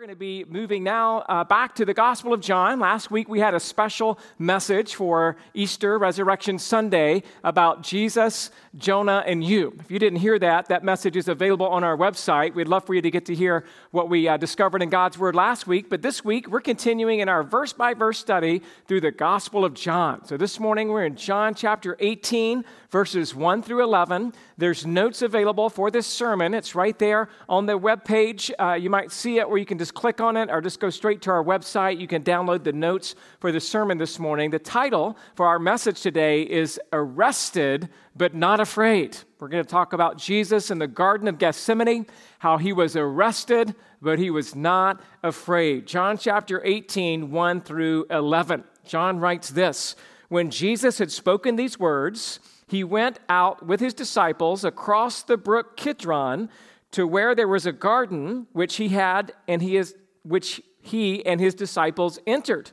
going to be moving now uh, back to the Gospel of John. Last week we had a special message for Easter Resurrection Sunday about Jesus, Jonah, and you. If you didn't hear that, that message is available on our website. We'd love for you to get to hear what we uh, discovered in God's Word last week. But this week we're continuing in our verse by verse study through the Gospel of John. So this morning we're in John chapter 18, verses 1 through 11. There's notes available for this sermon. It's right there on the web page. Uh, you might see it where you can just click on it or just go straight to our website. You can download the notes for the sermon this morning. The title for our message today is Arrested but Not Afraid. We're going to talk about Jesus in the Garden of Gethsemane, how he was arrested but he was not afraid. John chapter 18, 1 through 11. John writes this When Jesus had spoken these words, he went out with his disciples across the brook Kidron to where there was a garden which he had and he is which he and his disciples entered.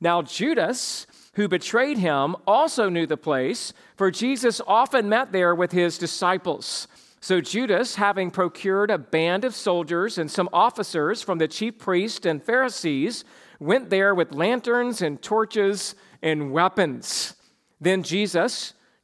Now Judas, who betrayed him, also knew the place, for Jesus often met there with his disciples. So Judas, having procured a band of soldiers and some officers from the chief priests and Pharisees, went there with lanterns and torches and weapons. Then Jesus,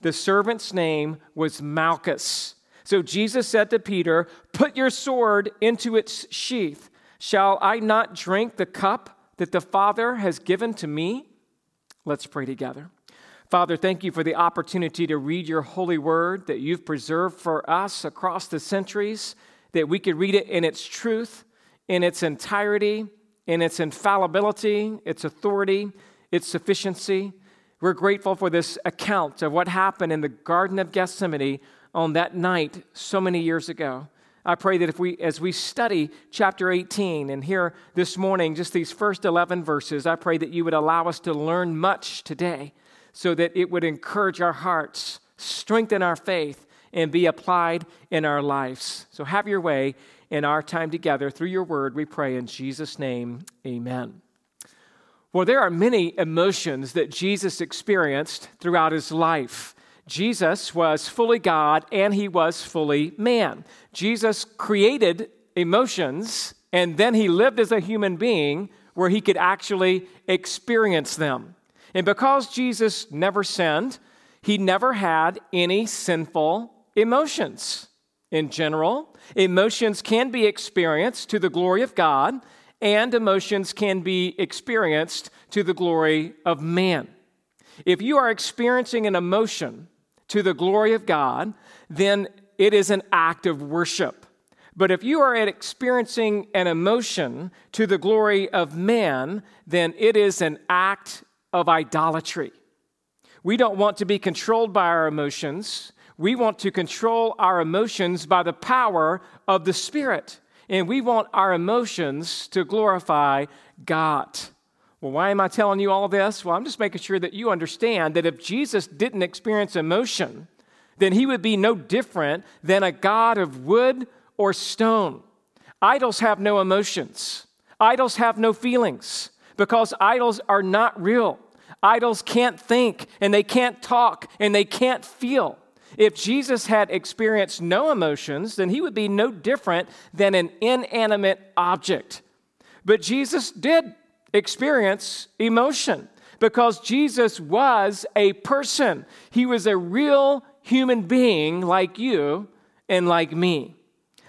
The servant's name was Malchus. So Jesus said to Peter, Put your sword into its sheath. Shall I not drink the cup that the Father has given to me? Let's pray together. Father, thank you for the opportunity to read your holy word that you've preserved for us across the centuries, that we could read it in its truth, in its entirety, in its infallibility, its authority, its sufficiency. We're grateful for this account of what happened in the Garden of Gethsemane on that night so many years ago. I pray that if we, as we study chapter 18 and hear this morning just these first 11 verses, I pray that you would allow us to learn much today so that it would encourage our hearts, strengthen our faith, and be applied in our lives. So have your way in our time together through your word, we pray in Jesus' name, amen. Well, there are many emotions that Jesus experienced throughout his life. Jesus was fully God and he was fully man. Jesus created emotions and then he lived as a human being where he could actually experience them. And because Jesus never sinned, he never had any sinful emotions. In general, emotions can be experienced to the glory of God, and emotions can be experienced to the glory of man. If you are experiencing an emotion to the glory of God, then it is an act of worship. But if you are experiencing an emotion to the glory of man, then it is an act of idolatry. We don't want to be controlled by our emotions. We want to control our emotions by the power of the Spirit. And we want our emotions to glorify God. Well, why am I telling you all this? Well, I'm just making sure that you understand that if Jesus didn't experience emotion, then he would be no different than a God of wood or stone. Idols have no emotions, idols have no feelings because idols are not real. Idols can't think and they can't talk and they can't feel. If Jesus had experienced no emotions, then he would be no different than an inanimate object. But Jesus did experience emotion because Jesus was a person. He was a real human being like you and like me.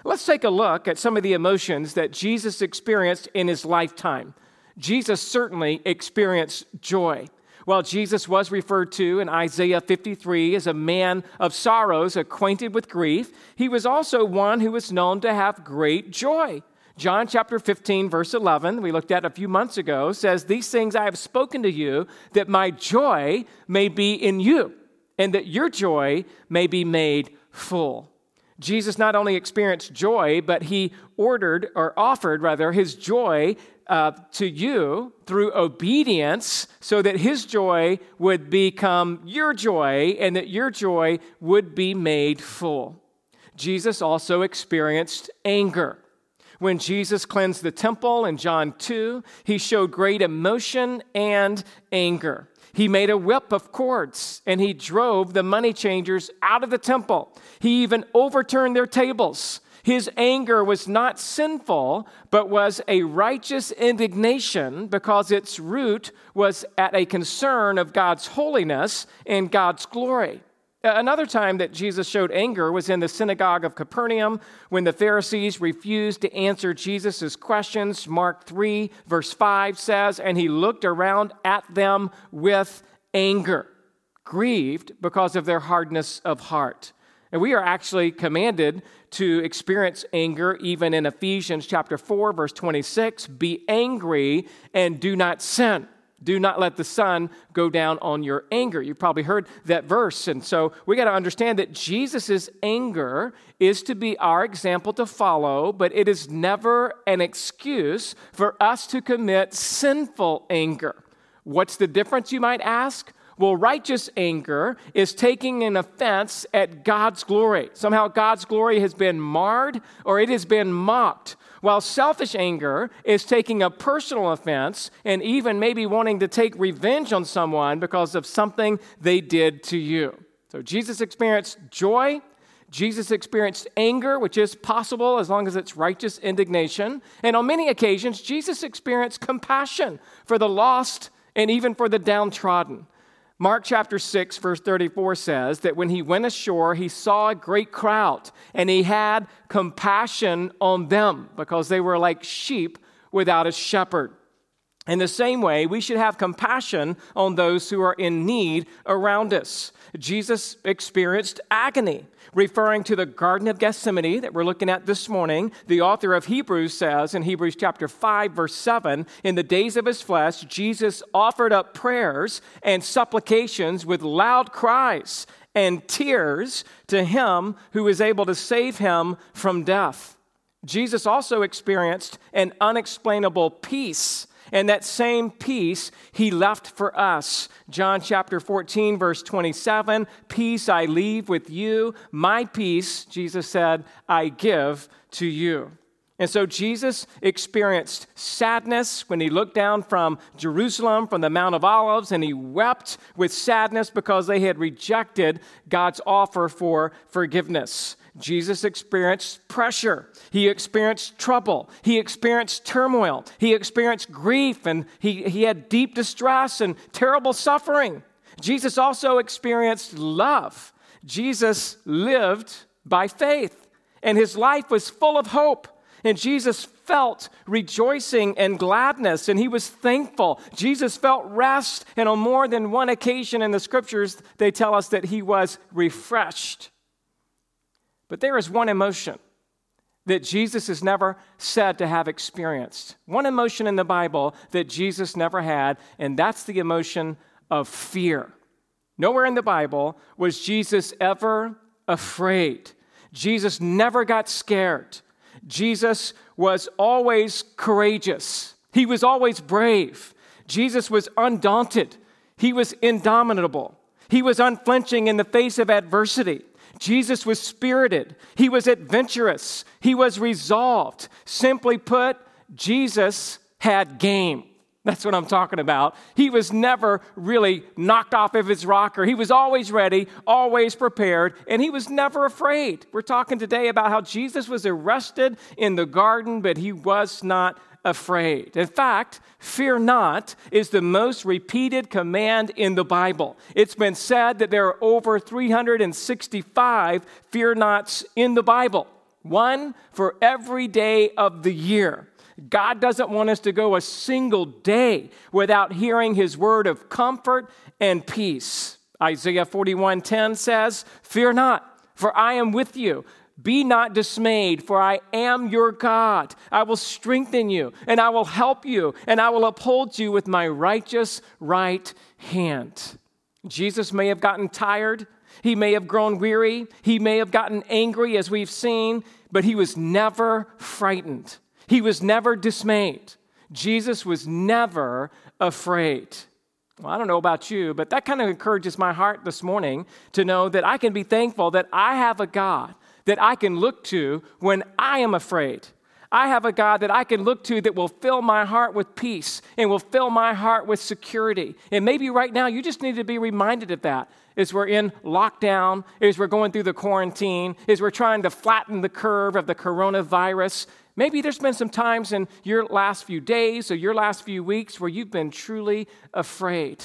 Let's take a look at some of the emotions that Jesus experienced in his lifetime. Jesus certainly experienced joy. While Jesus was referred to in Isaiah 53 as a man of sorrows, acquainted with grief, he was also one who was known to have great joy. John chapter 15, verse 11, we looked at a few months ago, says, These things I have spoken to you, that my joy may be in you, and that your joy may be made full. Jesus not only experienced joy, but he ordered or offered, rather, his joy uh, to you through obedience so that his joy would become your joy and that your joy would be made full. Jesus also experienced anger. When Jesus cleansed the temple in John 2, he showed great emotion and anger. He made a whip of cords and he drove the money changers out of the temple. He even overturned their tables. His anger was not sinful, but was a righteous indignation because its root was at a concern of God's holiness and God's glory. Another time that Jesus showed anger was in the synagogue of Capernaum when the Pharisees refused to answer Jesus' questions. Mark 3, verse 5 says, And he looked around at them with anger, grieved because of their hardness of heart. And we are actually commanded to experience anger even in Ephesians chapter 4, verse 26 Be angry and do not sin. Do not let the sun go down on your anger. You've probably heard that verse. And so we got to understand that Jesus' anger is to be our example to follow, but it is never an excuse for us to commit sinful anger. What's the difference, you might ask? Well, righteous anger is taking an offense at God's glory. Somehow God's glory has been marred or it has been mocked. While selfish anger is taking a personal offense and even maybe wanting to take revenge on someone because of something they did to you. So Jesus experienced joy. Jesus experienced anger, which is possible as long as it's righteous indignation. And on many occasions, Jesus experienced compassion for the lost and even for the downtrodden. Mark chapter 6, verse 34 says that when he went ashore, he saw a great crowd and he had compassion on them because they were like sheep without a shepherd. In the same way, we should have compassion on those who are in need around us. Jesus experienced agony, referring to the Garden of Gethsemane that we're looking at this morning. The author of Hebrews says in Hebrews chapter 5, verse 7 In the days of his flesh, Jesus offered up prayers and supplications with loud cries and tears to him who is able to save him from death. Jesus also experienced an unexplainable peace and that same peace he left for us. John chapter 14, verse 27 Peace I leave with you, my peace, Jesus said, I give to you. And so Jesus experienced sadness when he looked down from Jerusalem, from the Mount of Olives, and he wept with sadness because they had rejected God's offer for forgiveness. Jesus experienced pressure. He experienced trouble. He experienced turmoil. He experienced grief and he, he had deep distress and terrible suffering. Jesus also experienced love. Jesus lived by faith, and his life was full of hope. And Jesus felt rejoicing and gladness, and he was thankful. Jesus felt rest, and on more than one occasion in the scriptures, they tell us that he was refreshed. But there is one emotion that Jesus is never said to have experienced. One emotion in the Bible that Jesus never had, and that's the emotion of fear. Nowhere in the Bible was Jesus ever afraid. Jesus never got scared. Jesus was always courageous. He was always brave. Jesus was undaunted. He was indomitable. He was unflinching in the face of adversity. Jesus was spirited, he was adventurous, he was resolved. Simply put, Jesus had game. That's what I'm talking about. He was never really knocked off of his rocker. He was always ready, always prepared, and he was never afraid. We're talking today about how Jesus was arrested in the garden, but he was not afraid. In fact, fear not is the most repeated command in the Bible. It's been said that there are over 365 fear nots in the Bible, one for every day of the year. God doesn't want us to go a single day without hearing his word of comfort and peace. Isaiah 41:10 says, "Fear not, for I am with you. Be not dismayed, for I am your God. I will strengthen you, and I will help you, and I will uphold you with my righteous right hand." Jesus may have gotten tired, he may have grown weary, he may have gotten angry as we've seen, but he was never frightened. He was never dismayed. Jesus was never afraid. Well, I don't know about you, but that kind of encourages my heart this morning to know that I can be thankful that I have a God that I can look to when I am afraid. I have a God that I can look to that will fill my heart with peace and will fill my heart with security. And maybe right now you just need to be reminded of that as we're in lockdown, as we're going through the quarantine, as we're trying to flatten the curve of the coronavirus. Maybe there's been some times in your last few days or your last few weeks where you've been truly afraid.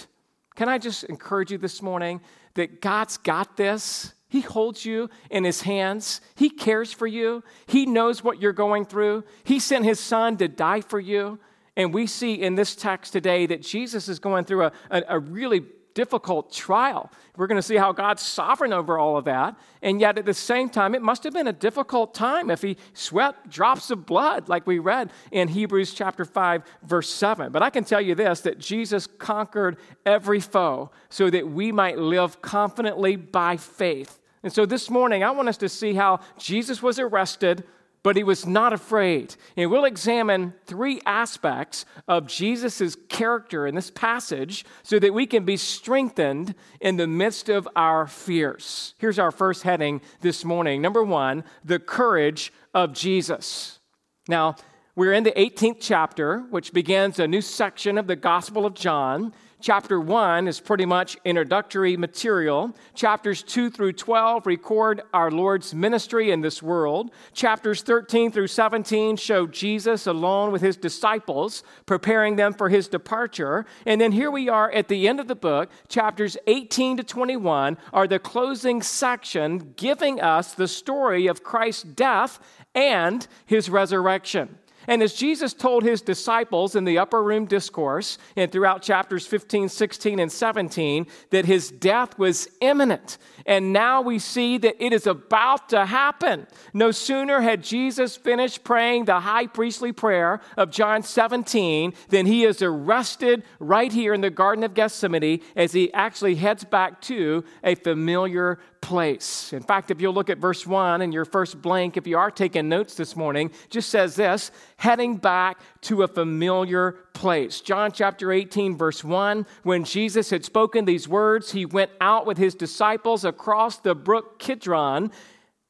Can I just encourage you this morning that God's got this? He holds you in his hands. He cares for you. He knows what you're going through. He sent his son to die for you. And we see in this text today that Jesus is going through a, a, a really difficult trial. We're going to see how God's sovereign over all of that. And yet, at the same time, it must have been a difficult time if he sweat drops of blood, like we read in Hebrews chapter 5, verse 7. But I can tell you this that Jesus conquered every foe so that we might live confidently by faith. And so this morning, I want us to see how Jesus was arrested but he was not afraid. And we'll examine three aspects of Jesus' character in this passage so that we can be strengthened in the midst of our fears. Here's our first heading this morning. Number one, the courage of Jesus. Now, we're in the 18th chapter, which begins a new section of the Gospel of John. Chapter 1 is pretty much introductory material. Chapters 2 through 12 record our Lord's ministry in this world. Chapters 13 through 17 show Jesus alone with his disciples, preparing them for his departure. And then here we are at the end of the book. Chapters 18 to 21 are the closing section giving us the story of Christ's death and his resurrection. And as Jesus told his disciples in the upper room discourse and throughout chapters 15, 16, and 17, that his death was imminent. And now we see that it is about to happen. No sooner had Jesus finished praying the high priestly prayer of John 17 than he is arrested right here in the Garden of Gethsemane as he actually heads back to a familiar place. In fact, if you'll look at verse 1 in your first blank, if you are taking notes this morning, just says this heading back to a familiar place. John chapter 18, verse 1 when Jesus had spoken these words, he went out with his disciples across the brook Kidron,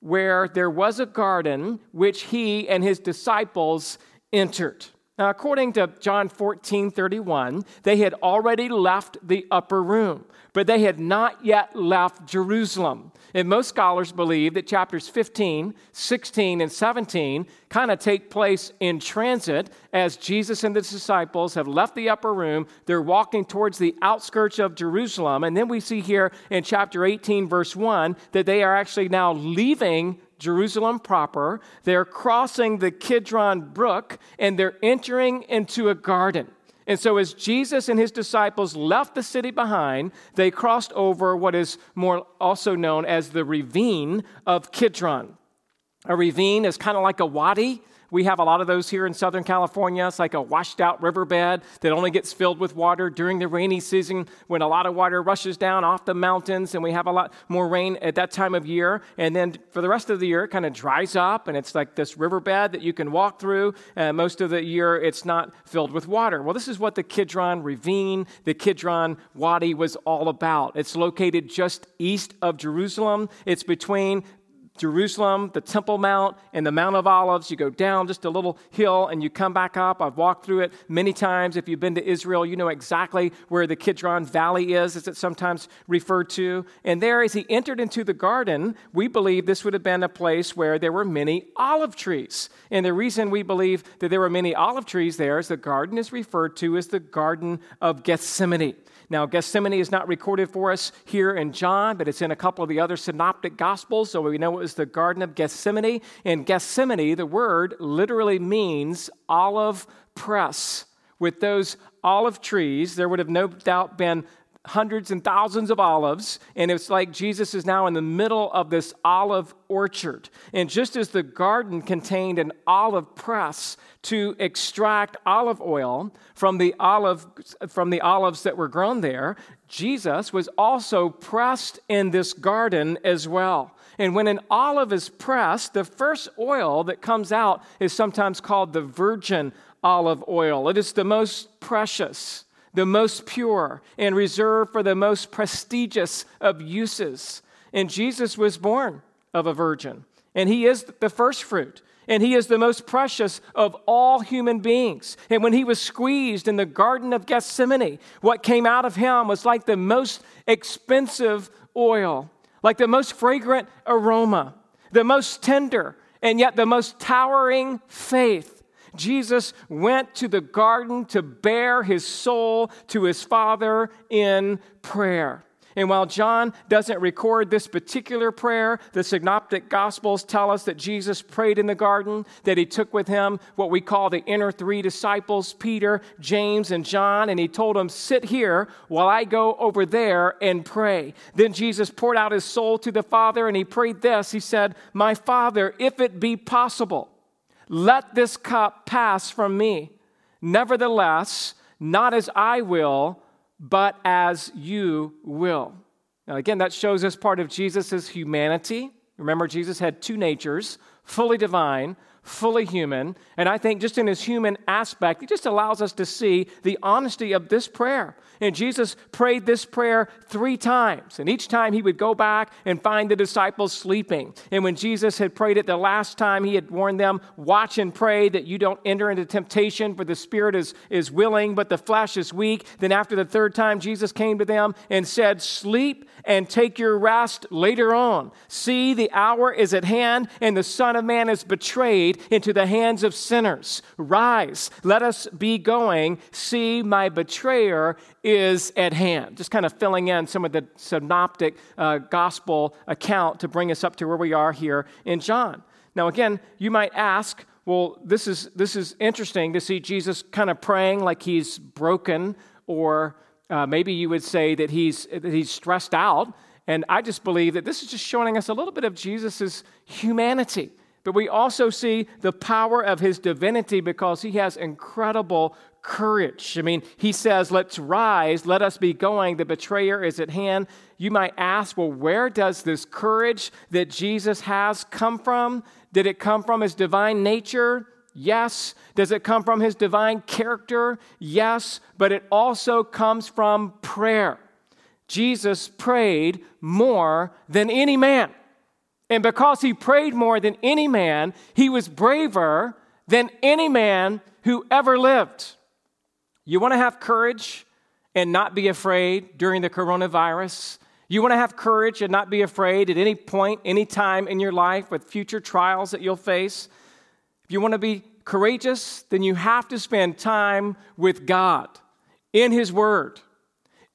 where there was a garden which he and his disciples entered. Now, according to John 14 31, they had already left the upper room, but they had not yet left Jerusalem. And most scholars believe that chapters 15, 16, and 17 kind of take place in transit as Jesus and the disciples have left the upper room. They're walking towards the outskirts of Jerusalem. And then we see here in chapter 18, verse 1, that they are actually now leaving Jerusalem proper. They're crossing the Kidron Brook and they're entering into a garden. And so, as Jesus and his disciples left the city behind, they crossed over what is more also known as the ravine of Kidron. A ravine is kind of like a wadi. We have a lot of those here in Southern California. It's like a washed out riverbed that only gets filled with water during the rainy season when a lot of water rushes down off the mountains and we have a lot more rain at that time of year. And then for the rest of the year, it kind of dries up and it's like this riverbed that you can walk through. And most of the year, it's not filled with water. Well, this is what the Kidron Ravine, the Kidron Wadi was all about. It's located just east of Jerusalem. It's between Jerusalem, the Temple Mount, and the Mount of Olives. You go down just a little hill and you come back up. I've walked through it many times. If you've been to Israel, you know exactly where the Kidron Valley is, as it's sometimes referred to. And there, as he entered into the garden, we believe this would have been a place where there were many olive trees. And the reason we believe that there were many olive trees there is the garden is referred to as the Garden of Gethsemane. Now, Gethsemane is not recorded for us here in John, but it's in a couple of the other synoptic gospels, so we know it was the Garden of Gethsemane. And Gethsemane, the word literally means olive press. With those olive trees, there would have no doubt been hundreds and thousands of olives, and it's like Jesus is now in the middle of this olive orchard. And just as the garden contained an olive press to extract olive oil from the olive from the olives that were grown there, Jesus was also pressed in this garden as well. And when an olive is pressed, the first oil that comes out is sometimes called the virgin olive oil. It is the most precious the most pure, and reserved for the most prestigious of uses. And Jesus was born of a virgin, and he is the first fruit. And he is the most precious of all human beings. And when he was squeezed in the Garden of Gethsemane, what came out of him was like the most expensive oil, like the most fragrant aroma, the most tender, and yet the most towering faith Jesus went to the garden to bear his soul to his Father in prayer. And while John doesn't record this particular prayer, the synoptic gospels tell us that Jesus prayed in the garden, that he took with him what we call the inner three disciples, Peter, James, and John, and he told them, Sit here while I go over there and pray. Then Jesus poured out his soul to the Father, and he prayed this He said, My Father, if it be possible, let this cup pass from me. Nevertheless, not as I will, but as you will. Now, again, that shows us part of Jesus' humanity. Remember, Jesus had two natures fully divine, fully human. And I think just in his human aspect, it just allows us to see the honesty of this prayer. And Jesus prayed this prayer three times. And each time he would go back and find the disciples sleeping. And when Jesus had prayed it the last time, he had warned them, Watch and pray that you don't enter into temptation, for the spirit is, is willing, but the flesh is weak. Then after the third time, Jesus came to them and said, Sleep and take your rest later on. See, the hour is at hand, and the Son of Man is betrayed into the hands of sinners. Rise, let us be going. See, my betrayer is at hand. Just kind of filling in some of the synoptic uh, gospel account to bring us up to where we are here in John. Now, again, you might ask, well, this is, this is interesting to see Jesus kind of praying like he's broken or uh, maybe you would say that he's, that he's stressed out. And I just believe that this is just showing us a little bit of Jesus' humanity. But we also see the power of his divinity because he has incredible courage. I mean, he says, Let's rise, let us be going. The betrayer is at hand. You might ask, Well, where does this courage that Jesus has come from? Did it come from his divine nature? Yes. Does it come from his divine character? Yes. But it also comes from prayer. Jesus prayed more than any man. And because he prayed more than any man, he was braver than any man who ever lived. You want to have courage and not be afraid during the coronavirus? You want to have courage and not be afraid at any point, any time in your life with future trials that you'll face? If you want to be courageous, then you have to spend time with God in His Word,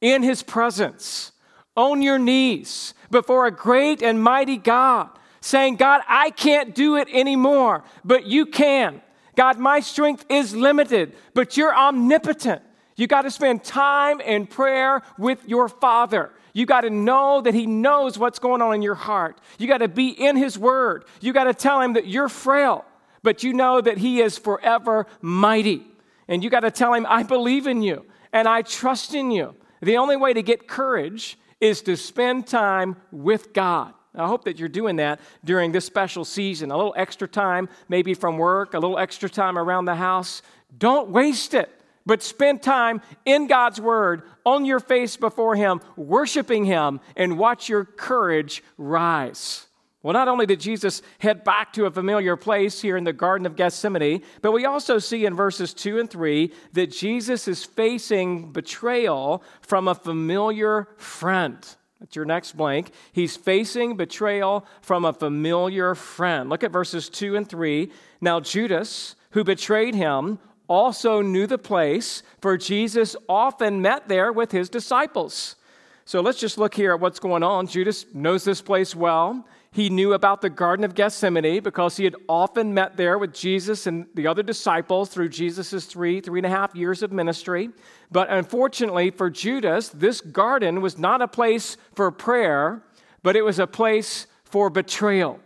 in His presence, on your knees before a great and mighty God, saying, God, I can't do it anymore, but you can. God, my strength is limited, but you're omnipotent. You got to spend time in prayer with your Father. You got to know that He knows what's going on in your heart. You got to be in His Word. You got to tell Him that you're frail but you know that He is forever mighty. And you got to tell Him, I believe in you and I trust in you. The only way to get courage is to spend time with God. I hope that you're doing that during this special season. A little extra time, maybe from work, a little extra time around the house. Don't waste it, but spend time in God's Word, on your face before Him, worshiping Him, and watch your courage rise. Well, not only did Jesus head back to a familiar place here in the Garden of Gethsemane, but we also see in verses 2 and 3 that Jesus is facing betrayal from a familiar friend. That's your next blank. He's facing betrayal from a familiar friend. Look at verses 2 and 3. Now, Judas, who betrayed him, also knew the place, for Jesus often met there with his disciples. So let's just look here at what's going on. Judas knows this place well. He knew about the Garden of Gethsemane because he had often met there with Jesus and the other disciples through Jesus' three, three and a half years of ministry. But unfortunately for Judas, this garden was not a place for prayer, but it was a place for betrayal.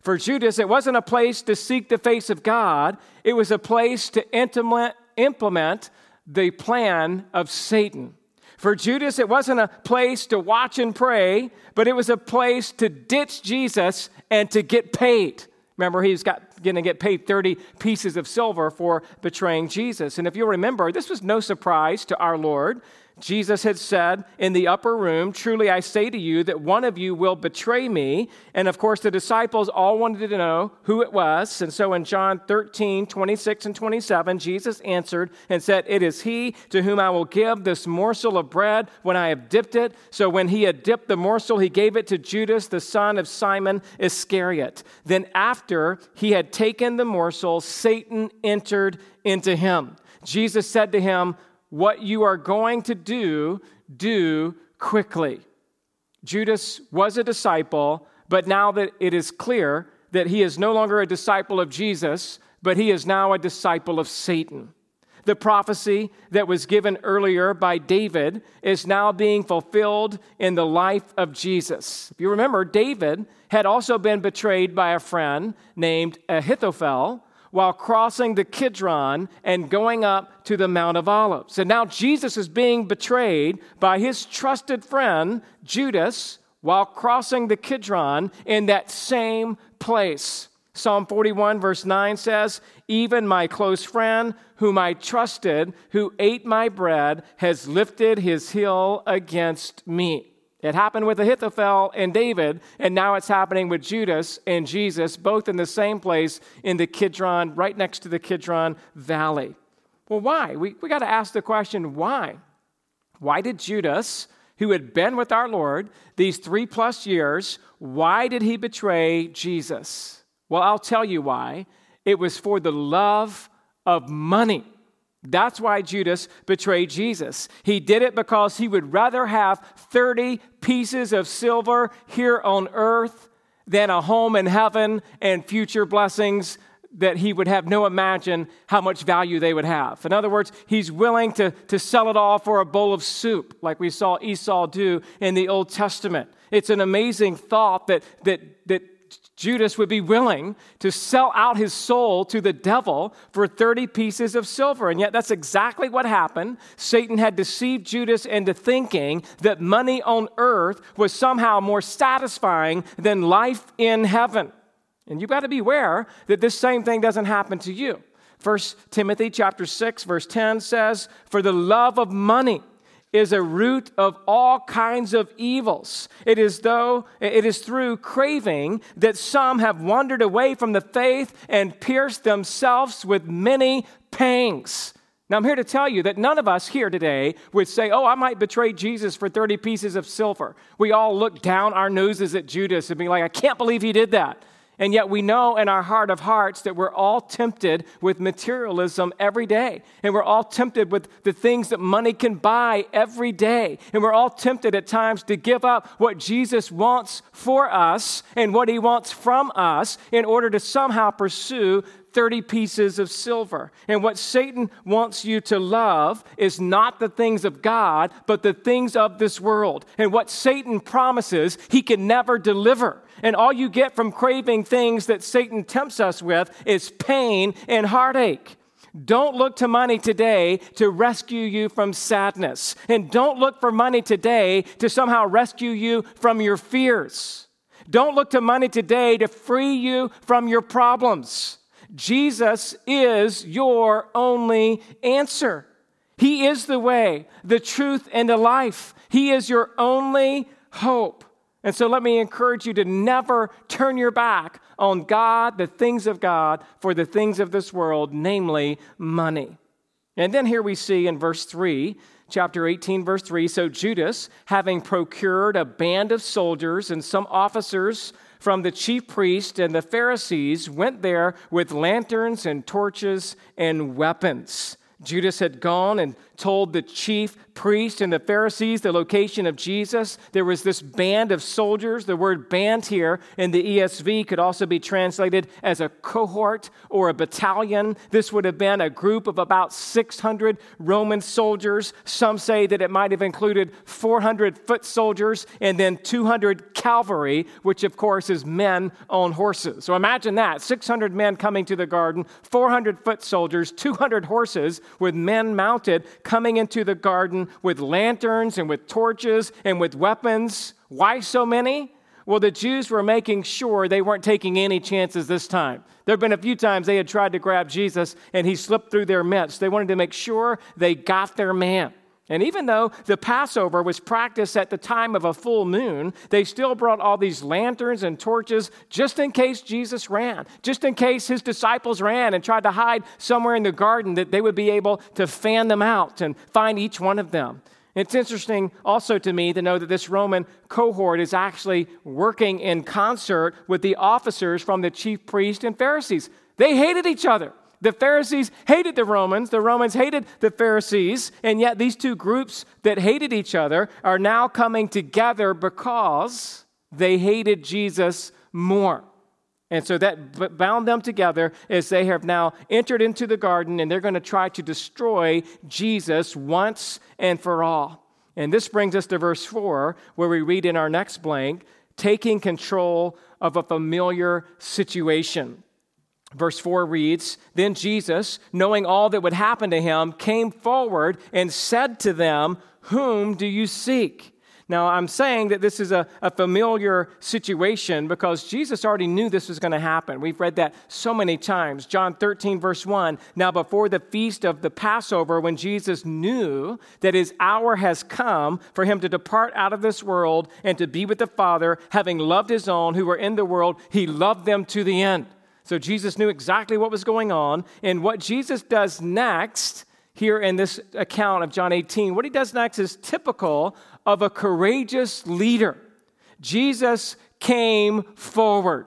For Judas, it wasn't a place to seek the face of God, it was a place to implement the plan of Satan. For Judas, it wasn't a place to watch and pray, but it was a place to ditch Jesus and to get paid. Remember, he's got going to get paid 30 pieces of silver for betraying Jesus. And if you remember, this was no surprise to our Lord Jesus had said in the upper room, Truly I say to you that one of you will betray me. And of course, the disciples all wanted to know who it was. And so in John 13, 26 and 27, Jesus answered and said, It is he to whom I will give this morsel of bread when I have dipped it. So when he had dipped the morsel, he gave it to Judas, the son of Simon Iscariot. Then after he had taken the morsel, Satan entered into him. Jesus said to him, what you are going to do, do quickly. Judas was a disciple, but now that it is clear that he is no longer a disciple of Jesus, but he is now a disciple of Satan. The prophecy that was given earlier by David is now being fulfilled in the life of Jesus. If you remember, David had also been betrayed by a friend named Ahithophel, while crossing the Kidron and going up to the Mount of Olives. And now Jesus is being betrayed by his trusted friend, Judas, while crossing the Kidron in that same place. Psalm 41, verse 9 says, Even my close friend, whom I trusted, who ate my bread, has lifted his heel against me. It happened with Ahithophel and David, and now it's happening with Judas and Jesus, both in the same place in the Kidron, right next to the Kidron Valley. Well, why? We, we got to ask the question why? Why did Judas, who had been with our Lord these three plus years, why did he betray Jesus? Well, I'll tell you why. It was for the love of money. That's why Judas betrayed Jesus. He did it because he would rather have 30 pieces of silver here on earth than a home in heaven and future blessings that he would have no imagine how much value they would have. In other words, he's willing to, to sell it all for a bowl of soup, like we saw Esau do in the Old Testament. It's an amazing thought that, that, that Judas would be willing to sell out his soul to the devil for 30 pieces of silver. And yet, that's exactly what happened. Satan had deceived Judas into thinking that money on earth was somehow more satisfying than life in heaven. And you've got to beware that this same thing doesn't happen to you. 1 Timothy chapter 6 verse 10 says, "For the love of money is a root of all kinds of evils. It is though it is through craving that some have wandered away from the faith and pierced themselves with many pangs. Now I'm here to tell you that none of us here today would say, "Oh, I might betray Jesus for 30 pieces of silver." We all look down our noses at Judas and be like, "I can't believe he did that." And yet we know in our heart of hearts that we're all tempted with materialism every day. And we're all tempted with the things that money can buy every day. And we're all tempted at times to give up what Jesus wants for us and what he wants from us in order to somehow pursue 30 pieces of silver. And what Satan wants you to love is not the things of God, but the things of this world. And what Satan promises, he can never deliver. And all you get from craving things that Satan tempts us with is pain and heartache. Don't look to money today to rescue you from sadness. And don't look for money today to somehow rescue you from your fears. Don't look to money today to free you from your problems. Jesus is your only answer. He is the way, the truth, and the life. He is your only hope. And so let me encourage you to never turn your back on God, the things of God, for the things of this world, namely money. And then here we see in verse 3, chapter 18, verse 3 so Judas, having procured a band of soldiers and some officers from the chief priest and the Pharisees, went there with lanterns and torches and weapons. Judas had gone and told the chief priests and the Pharisees the location of Jesus. There was this band of soldiers. The word band here in the ESV could also be translated as a cohort or a battalion. This would have been a group of about 600 Roman soldiers. Some say that it might have included 400 foot soldiers and then 200 cavalry, which of course is men on horses. So imagine that 600 men coming to the garden, 400 foot soldiers, 200 horses with men mounted coming into the garden with lanterns and with torches and with weapons. Why so many? Well, the Jews were making sure they weren't taking any chances this time. There have been a few times they had tried to grab Jesus and he slipped through their midst. They wanted to make sure they got their man. And even though the Passover was practiced at the time of a full moon, they still brought all these lanterns and torches just in case Jesus ran, just in case his disciples ran and tried to hide somewhere in the garden, that they would be able to fan them out and find each one of them. It's interesting also to me to know that this Roman cohort is actually working in concert with the officers from the chief priests and Pharisees. They hated each other. The Pharisees hated the Romans, the Romans hated the Pharisees, and yet these two groups that hated each other are now coming together because they hated Jesus more. And so that bound them together as they have now entered into the garden and they're going to try to destroy Jesus once and for all. And this brings us to verse 4, where we read in our next blank, taking control of a familiar situation. Verse 4 reads Then Jesus, knowing all that would happen to him, came forward and said to them, Whom do you seek? Now, I'm saying that this is a, a familiar situation because Jesus already knew this was going to happen. We've read that so many times. John 13, verse 1. Now, before the feast of the Passover, when Jesus knew that his hour has come for him to depart out of this world and to be with the Father, having loved his own who were in the world, he loved them to the end. So Jesus knew exactly what was going on. And what Jesus does next, here in this account of John 18, what he does next is typical of a courageous leader. Jesus came forward.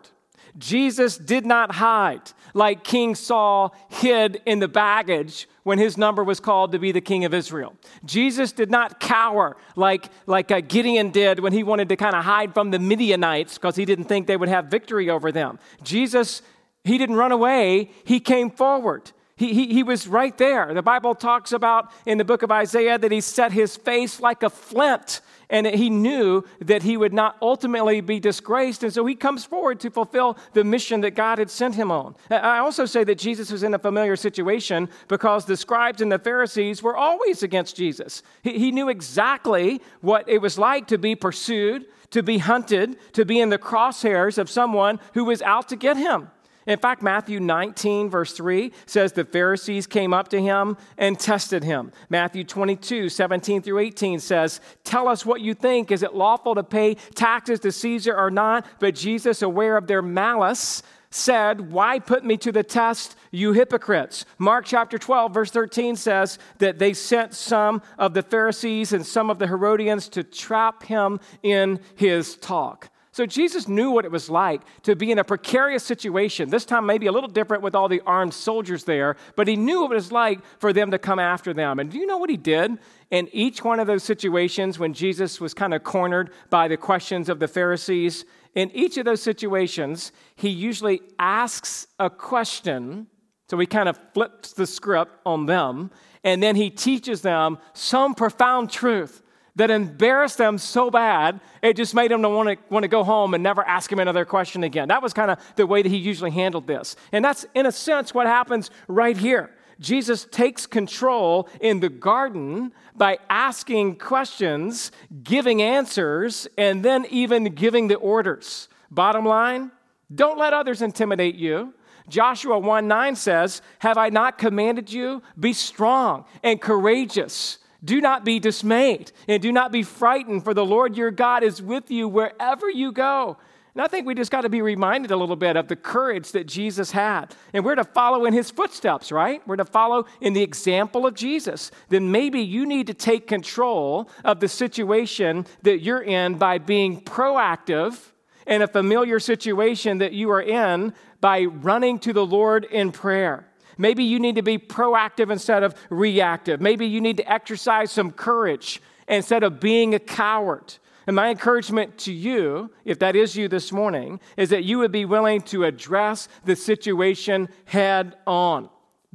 Jesus did not hide like King Saul hid in the baggage when his number was called to be the king of Israel. Jesus did not cower like, like Gideon did when he wanted to kind of hide from the Midianites because he didn't think they would have victory over them. Jesus he didn't run away, he came forward. He, he, he was right there. The Bible talks about in the book of Isaiah that he set his face like a flint and he knew that he would not ultimately be disgraced. And so he comes forward to fulfill the mission that God had sent him on. I also say that Jesus was in a familiar situation because the scribes and the Pharisees were always against Jesus. He, he knew exactly what it was like to be pursued, to be hunted, to be in the crosshairs of someone who was out to get him. In fact, Matthew 19, verse 3 says the Pharisees came up to him and tested him. Matthew 22, 17 through 18 says, Tell us what you think. Is it lawful to pay taxes to Caesar or not? But Jesus, aware of their malice, said, Why put me to the test, you hypocrites? Mark chapter 12, verse 13 says that they sent some of the Pharisees and some of the Herodians to trap him in his talk. So Jesus knew what it was like to be in a precarious situation. This time, maybe a little different with all the armed soldiers there, but he knew what it was like for them to come after them. And do you know what he did? In each one of those situations, when Jesus was kind of cornered by the questions of the Pharisees, in each of those situations, he usually asks a question. So he kind of flips the script on them, and then he teaches them some profound truth that embarrassed them so bad, it just made them want to, want to go home and never ask him another question again. That was kind of the way that he usually handled this. And that's, in a sense, what happens right here. Jesus takes control in the garden by asking questions, giving answers, and then even giving the orders. Bottom line, don't let others intimidate you. Joshua 1 9 says, Have I not commanded you? Be strong and courageous. Do not be dismayed and do not be frightened, for the Lord your God is with you wherever you go. And I think we just got to be reminded a little bit of the courage that Jesus had. And we're to follow in his footsteps, right? We're to follow in the example of Jesus. Then maybe you need to take control of the situation that you're in by being proactive in a familiar situation that you are in by running to the Lord in prayer Maybe you need to be proactive instead of reactive. Maybe you need to exercise some courage instead of being a coward. And my encouragement to you, if that is you this morning, is that you would be willing to address the situation head on,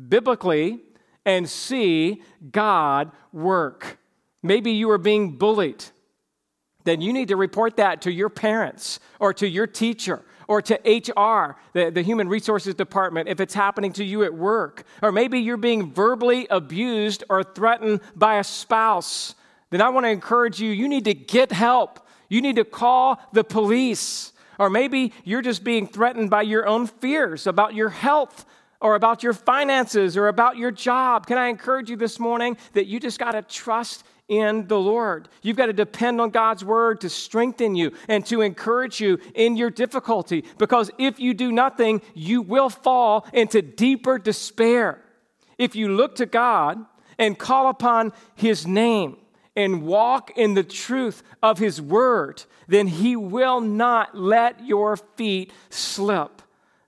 biblically, and see God work. Maybe you are being bullied. Then you need to report that to your parents or to your teacher or to HR, the, the human resources department, if it's happening to you at work. Or maybe you're being verbally abused or threatened by a spouse then I want to encourage you you need to get help. You need to call the police. Or maybe you're just being threatened by your own fears about your health or about your finances or about your job. Can I encourage you this morning that you just got to trust in the Lord. You've got to depend on God's word to strengthen you and to encourage you in your difficulty because if you do nothing, you will fall into deeper despair. If you look to God and call upon his name, and walk in the truth of His word, then He will not let your feet slip.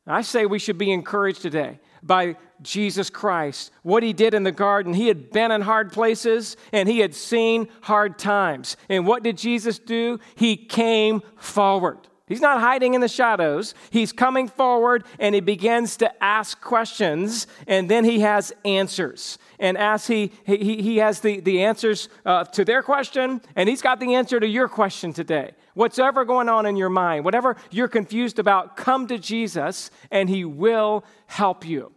I say we should be encouraged today by Jesus Christ, what He did in the garden. He had been in hard places and He had seen hard times. And what did Jesus do? He came forward. He's not hiding in the shadows. He's coming forward and he begins to ask questions, and then he has answers. And as he, he, he has the, the answers uh, to their question, and he's got the answer to your question today. Whatever going on in your mind, whatever you're confused about, come to Jesus, and he will help you.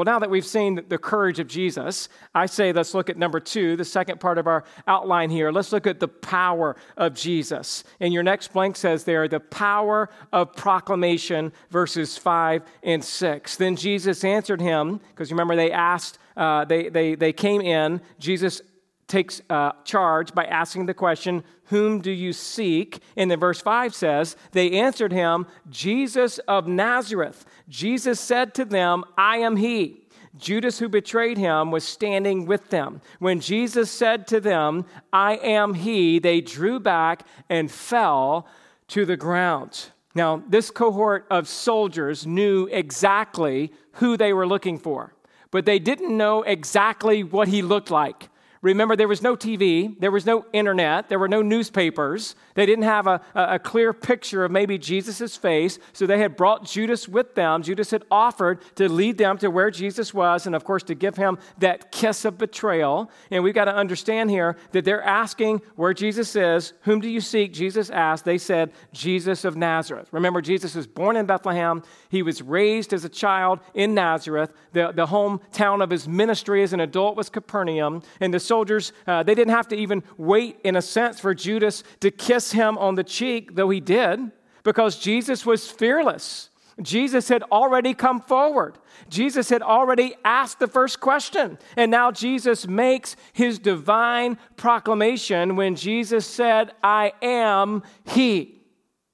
Well, now that we've seen the courage of Jesus, I say let's look at number two, the second part of our outline here. Let's look at the power of Jesus. And your next blank says there, the power of proclamation, verses five and six. Then Jesus answered him, because remember they asked, uh, they, they, they came in. Jesus takes uh, charge by asking the question, Whom do you seek? And then verse 5 says, They answered him, Jesus of Nazareth. Jesus said to them, I am he. Judas, who betrayed him, was standing with them. When Jesus said to them, I am he, they drew back and fell to the ground. Now, this cohort of soldiers knew exactly who they were looking for, but they didn't know exactly what he looked like. Remember, there was no TV, there was no internet, there were no newspapers. They didn't have a, a, clear picture of maybe Jesus' face, so they had brought Judas with them. Judas had offered to lead them to where Jesus was, and of course, to give him that kiss of betrayal. And we've got to understand here that they're asking where Jesus is. Whom do you seek? Jesus asked. They said, Jesus of Nazareth. Remember, Jesus was born in Bethlehem, he was raised as a child in Nazareth. The, the hometown of his ministry as an adult was Capernaum, and the soldiers, uh, they didn't have to even wait, in a sense, for Judas to kiss him on the cheek, though he did, because Jesus was fearless. Jesus had already come forward. Jesus had already asked the first question. And now Jesus makes his divine proclamation when Jesus said, I am He.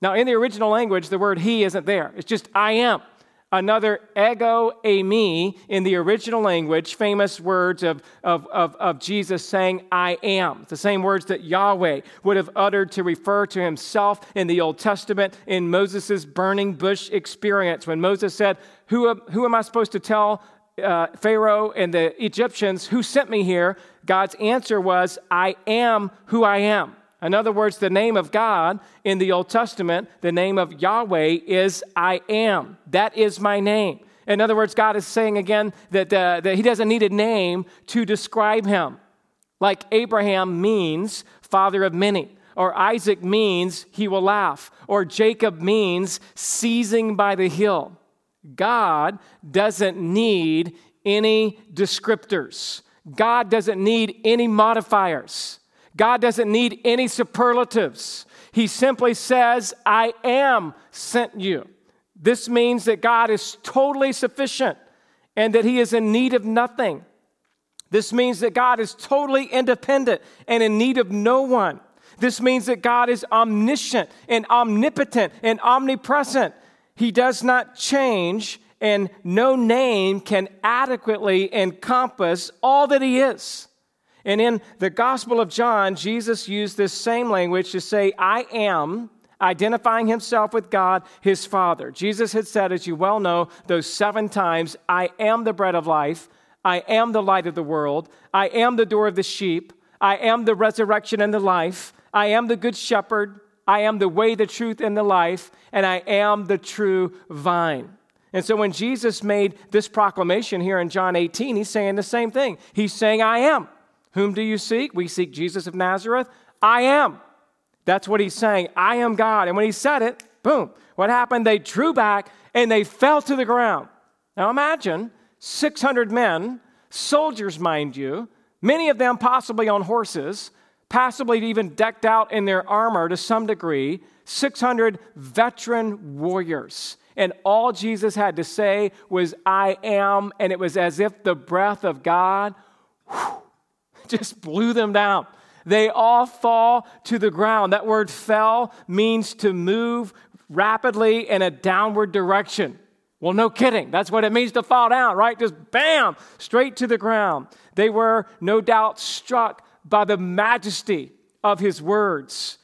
Now, in the original language, the word He isn't there. It's just I am another ego eimi in the original language, famous words of, of, of, of, Jesus saying, I am. the same words that Yahweh would have uttered to refer to himself in the Old Testament in Moses' burning bush experience. When Moses said, Who, who am I supposed to tell uh, Pharaoh and the Egyptians who sent me here? God's answer was, I am who I am. In other words, the name of God in the Old Testament, the name of Yahweh is I am. That is my name. In other words, God is saying again that, uh, that He doesn't need a name to describe Him. Like Abraham means father of many, or Isaac means he will laugh, or Jacob means seizing by the hill. God doesn't need any descriptors, God doesn't need any modifiers. God doesn't need any superlatives. He simply says, I am sent you. This means that God is totally sufficient and that He is in need of nothing. This means that God is totally independent and in need of no one. This means that God is omniscient and omnipotent and omnipresent. He does not change, and no name can adequately encompass all that He is. And in the Gospel of John, Jesus used this same language to say, I am, identifying himself with God, his Father. Jesus had said, as you well know, those seven times, I am the bread of life, I am the light of the world, I am the door of the sheep, I am the resurrection and the life, I am the good shepherd, I am the way, the truth, and the life, and I am the true vine. And so when Jesus made this proclamation here in John 18, he's saying the same thing. He's saying, I am. Whom do you seek? We seek Jesus of Nazareth. I am. That's what he's saying. I am God. And when he said it, boom, what happened? They drew back and they fell to the ground. Now imagine 600 men, soldiers, mind you, many of them possibly on horses, possibly even decked out in their armor to some degree, 600 veteran warriors. And all Jesus had to say was, I am. And it was as if the breath of God whew, just blew them down. They all fall to the ground. That word fell means to move rapidly in a downward direction. Well, no kidding. That's what it means to fall down, right? Just bam, straight to the ground. They were no doubt struck by the majesty of his words.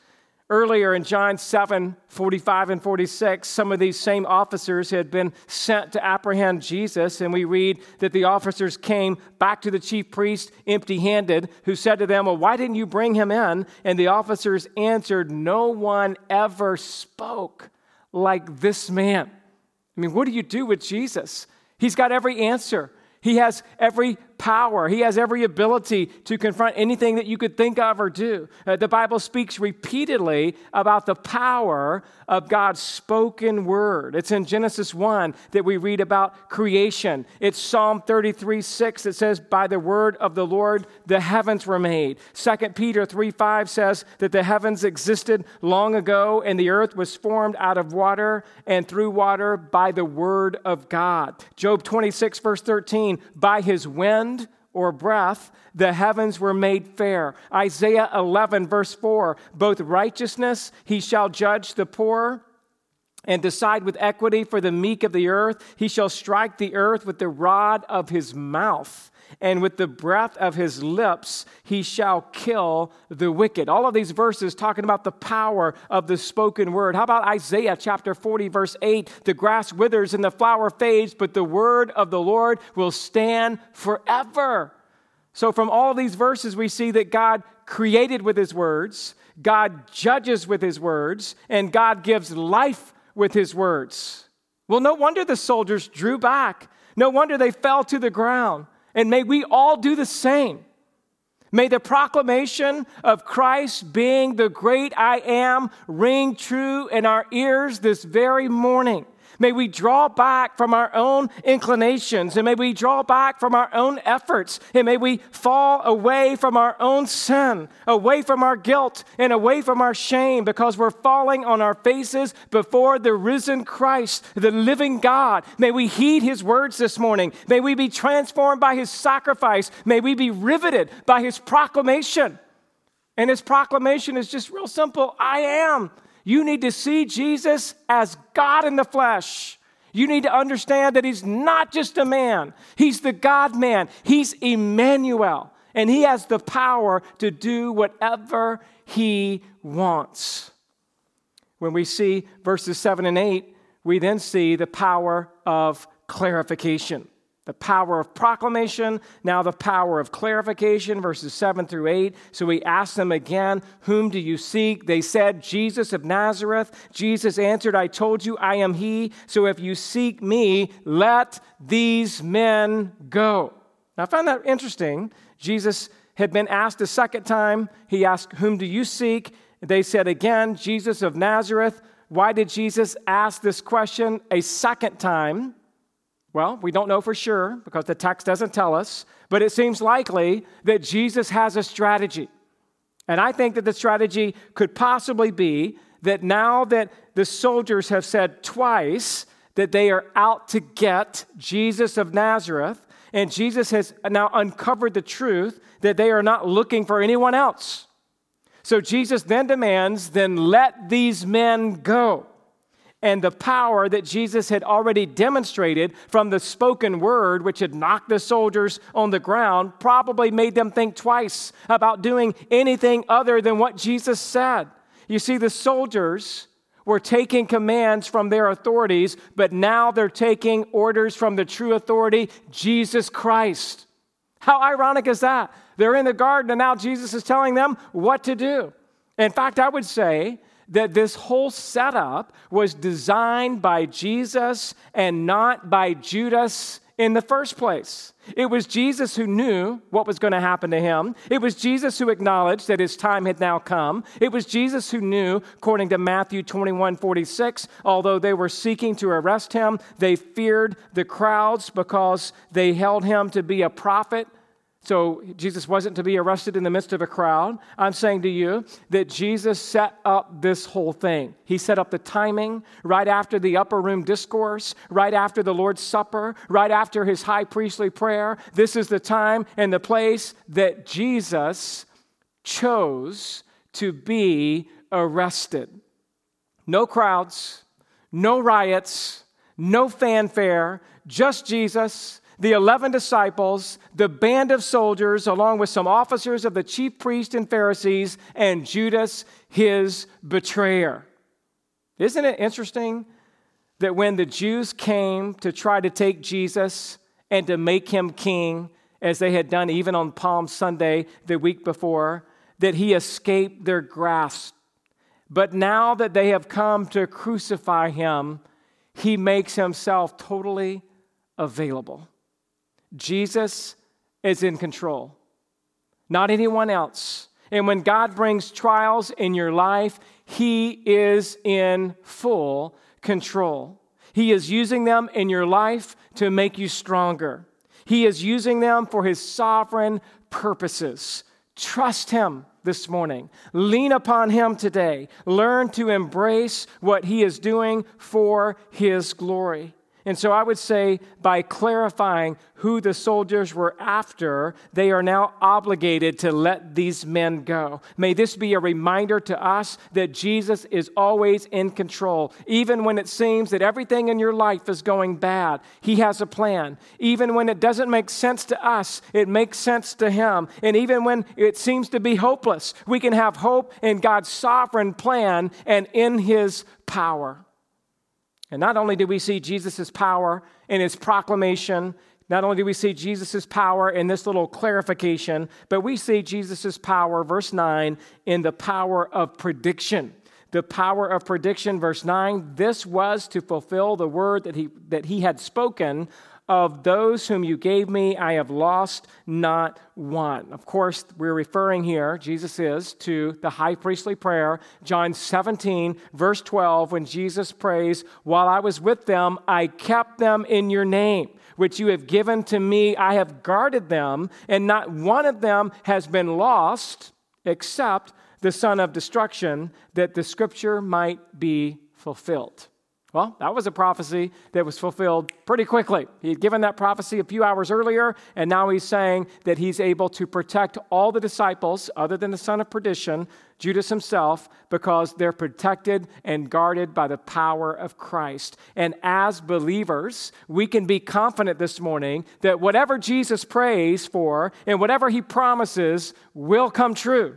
Earlier in John 7 45 and 46, some of these same officers had been sent to apprehend Jesus, and we read that the officers came back to the chief priest empty handed, who said to them, Well, why didn't you bring him in? And the officers answered, No one ever spoke like this man. I mean, what do you do with Jesus? He's got every answer. He has every power. He has every ability to confront anything that you could think of or do. Uh, the Bible speaks repeatedly about the power of God's spoken word. It's in Genesis 1 that we read about creation. It's Psalm 33 6 that says, By the word of the Lord the heavens were made. 2 Peter 3 5 says that the heavens existed long ago and the earth was formed out of water and through water by the word of God. Job 26, verse 13, By his wind, wind or breath, the heavens were made fair. Isaiah 11, verse 4 both righteousness, he shall judge the poor and decide with equity for the meek of the earth. He shall strike the earth with the rod of his mouth and with the breath of his lips he shall kill the wicked. All of these verses talking about the power of the spoken word. How about Isaiah chapter 40, verse 8? The grass withers and the flower fades, but the word of the Lord will stand forever. So, from all these verses, we see that God created with his words, God judges with his words, and God gives life with his words. Well, no wonder the soldiers drew back. No wonder they fell to the ground. And may we all do the same. May the proclamation of Christ being the great I am ring true in our ears this very morning. May we draw back from our own inclinations and may we draw back from our own efforts and may we fall away from our own sin, away from our guilt and away from our shame because we're falling on our faces before the risen Christ, the living God. May we heed his words this morning. May we be transformed by his sacrifice. May we be riveted by his proclamation. And his proclamation is just real simple I am you need to see Jesus as God in the flesh. You need to understand that he's not just a man, he's the God man. He's Emmanuel, and he has the power to do whatever he wants. When we see verses 7 and 8, we then see the power of clarification. The power of proclamation, now the power of clarification, verses 7 through 8. So we asked them again, Whom do you seek? They said, Jesus of Nazareth. Jesus answered, I told you I am he. So if you seek me, let these men go. Now I find that interesting. Jesus had been asked a second time. He asked, Whom do you seek? They said again, Jesus of Nazareth. Why did Jesus ask this question a second time? Well, we don't know for sure because the text doesn't tell us, but it seems likely that Jesus has a strategy. And I think that the strategy could possibly be that now that the soldiers have said twice that they are out to get Jesus of Nazareth, and Jesus has now uncovered the truth that they are not looking for anyone else. So Jesus then demands, then let these men go and the power that Jesus had already demonstrated from the spoken word, which had knocked the soldiers on the ground, probably made them think twice about doing anything other than what Jesus said. You see, the soldiers were taking commands from their authorities, but now they're taking orders from the true authority, Jesus Christ. How ironic is that? They're in the garden and now Jesus is telling them what to do. In fact, I would say that this whole setup was designed by Jesus and not by Judas in the first place. It was Jesus who knew what was going to happen to him. It was Jesus who acknowledged that his time had now come. It was Jesus who knew, according to Matthew 21 46, although they were seeking to arrest him, they feared the crowds because they held him to be a prophet so Jesus wasn't to be arrested in the midst of a crowd. I'm saying to you that Jesus set up this whole thing. He set up the timing right after the upper room discourse, right after the Lord's Supper, right after his high priestly prayer. This is the time and the place that Jesus chose to be arrested. No crowds, no riots, no fanfare, just Jesus the 11 disciples, the band of soldiers, along with some officers of the chief priests and Pharisees, and Judas, his betrayer. Isn't it interesting that when the Jews came to try to take Jesus and to make him king, as they had done even on Palm Sunday the week before, that he escaped their grasp? But now that they have come to crucify him, he makes himself totally available. Jesus is in control, not anyone else. And when God brings trials in your life, He is in full control. He is using them in your life to make you stronger. He is using them for His sovereign purposes. Trust Him this morning. Lean upon Him today. Learn to embrace what He is doing for His glory. And so I would say by clarifying who the soldiers were after, they are now obligated to let these men go. May this be a reminder to us that Jesus is always in control. Even when it seems that everything in your life is going bad, He has a plan. Even when it doesn't make sense to us, it makes sense to Him. And even when it seems to be hopeless, we can have hope in God's sovereign plan and in His power. And not only do we see Jesus' power in his proclamation, not only do we see Jesus' power in this little clarification, but we see Jesus' power, verse 9, in the power of prediction. The power of prediction, verse 9, this was to fulfill the word that he, that he had spoken of those whom you gave me, I have lost not one. Of course, we're referring here, Jesus is, to the high priestly prayer, John 17, verse 12, when Jesus prays, While I was with them, I kept them in your name which you have given to me. I have guarded them, and not one of them has been lost except the son of destruction, that the scripture might be fulfilled. Well, that was a prophecy that was fulfilled pretty quickly. He had given that prophecy a few hours earlier, and now he's saying that he's able to protect all the disciples, other than the son of perdition, Judas himself, because they're protected and guarded by the power of Christ. And as believers, we can be confident this morning that whatever Jesus prays for and whatever he promises will come true.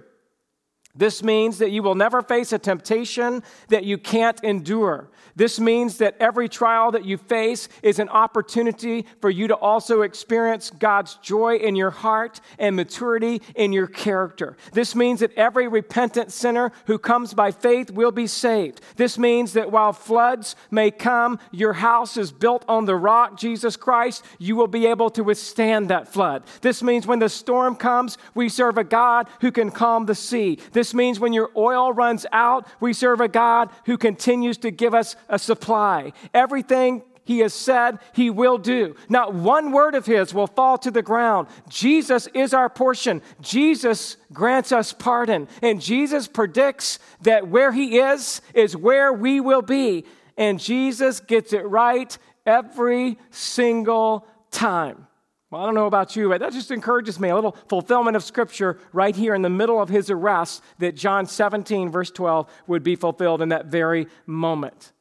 This means that you will never face a temptation that you can't endure. This means that every trial that you face is an opportunity for you to also experience God's joy in your heart and maturity in your character. This means that every repentant sinner who comes by faith will be saved. This means that while floods may come, your house is built on the rock, Jesus Christ, you will be able to withstand that flood. This means when the storm comes, we serve a God who can calm the sea. This means when your oil runs out, we serve a God who continues to give us a supply. Everything he has said he will do. Not one word of his will fall to the ground. Jesus is our portion. Jesus grants us pardon. And Jesus predicts that where he is, is where we will be. And Jesus gets it right every single time. Well, I don't know about you, but that just encourages me. A little fulfillment of Scripture right here in the middle of his arrest that John 17, verse 12, would be fulfilled in that very moment.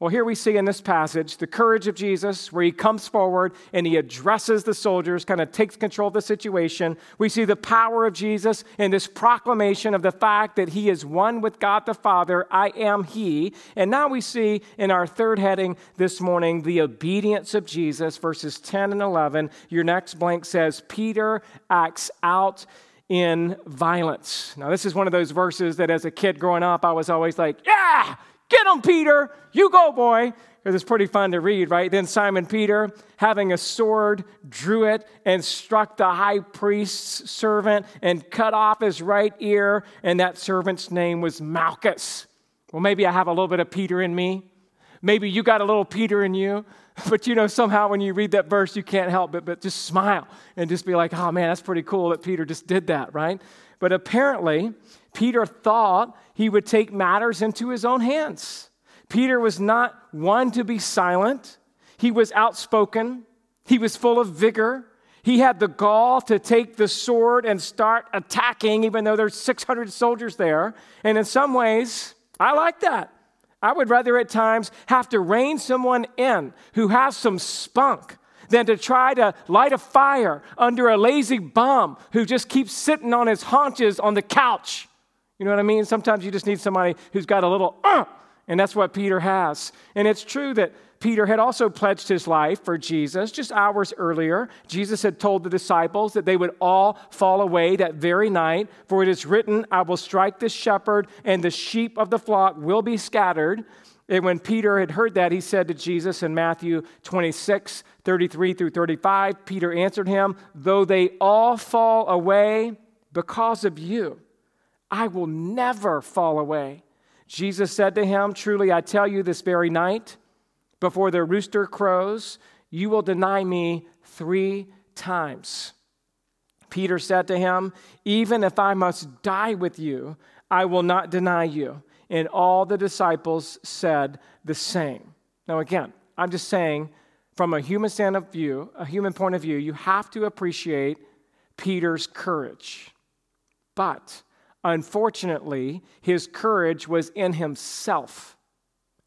Well, here we see in this passage the courage of Jesus, where he comes forward and he addresses the soldiers, kind of takes control of the situation. We see the power of Jesus in this proclamation of the fact that he is one with God the Father. I am he. And now we see in our third heading this morning the obedience of Jesus, verses 10 and 11. Your next blank says, Peter acts out in violence. Now, this is one of those verses that as a kid growing up, I was always like, yeah! Get him, Peter. You go, boy. Because it's pretty fun to read, right? Then Simon Peter, having a sword, drew it and struck the high priest's servant and cut off his right ear. And that servant's name was Malchus. Well, maybe I have a little bit of Peter in me. Maybe you got a little Peter in you. But you know, somehow when you read that verse, you can't help but, but just smile and just be like, oh man, that's pretty cool that Peter just did that, right? But apparently, Peter thought he would take matters into his own hands. Peter was not one to be silent, he was outspoken, he was full of vigor. He had the gall to take the sword and start attacking, even though there's 600 soldiers there. And in some ways, I like that. I would rather at times have to rein someone in who has some spunk than to try to light a fire under a lazy bum who just keeps sitting on his haunches on the couch. You know what I mean? Sometimes you just need somebody who's got a little, uh, and that's what Peter has. And it's true that Peter had also pledged his life for Jesus just hours earlier. Jesus had told the disciples that they would all fall away that very night, for it is written, I will strike the shepherd, and the sheep of the flock will be scattered. And when Peter had heard that, he said to Jesus in Matthew 26, 33 through 35, Peter answered him, Though they all fall away because of you, I will never fall away. Jesus said to him, Truly I tell you, this very night, before the rooster crows, you will deny me three times. Peter said to him, Even if I must die with you, I will not deny you. And all the disciples said the same. Now, again, I'm just saying, from a human stand of view, a human point of view, you have to appreciate Peter's courage. But Unfortunately, his courage was in himself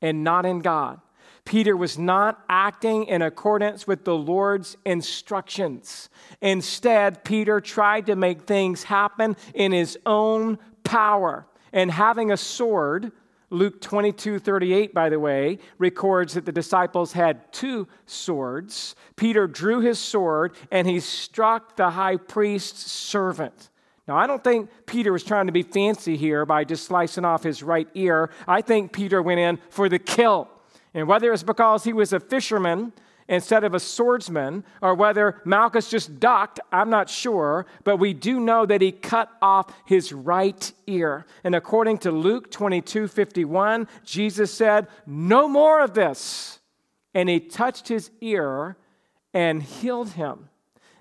and not in God. Peter was not acting in accordance with the Lord's instructions. Instead, Peter tried to make things happen in his own power. And having a sword, Luke 22 38, by the way, records that the disciples had two swords. Peter drew his sword and he struck the high priest's servant. Now, I don't think Peter was trying to be fancy here by just slicing off his right ear. I think Peter went in for the kill. And whether it's because he was a fisherman instead of a swordsman, or whether Malchus just ducked, I'm not sure, but we do know that he cut off his right ear. And according to Luke 22 51, Jesus said, No more of this. And he touched his ear and healed him.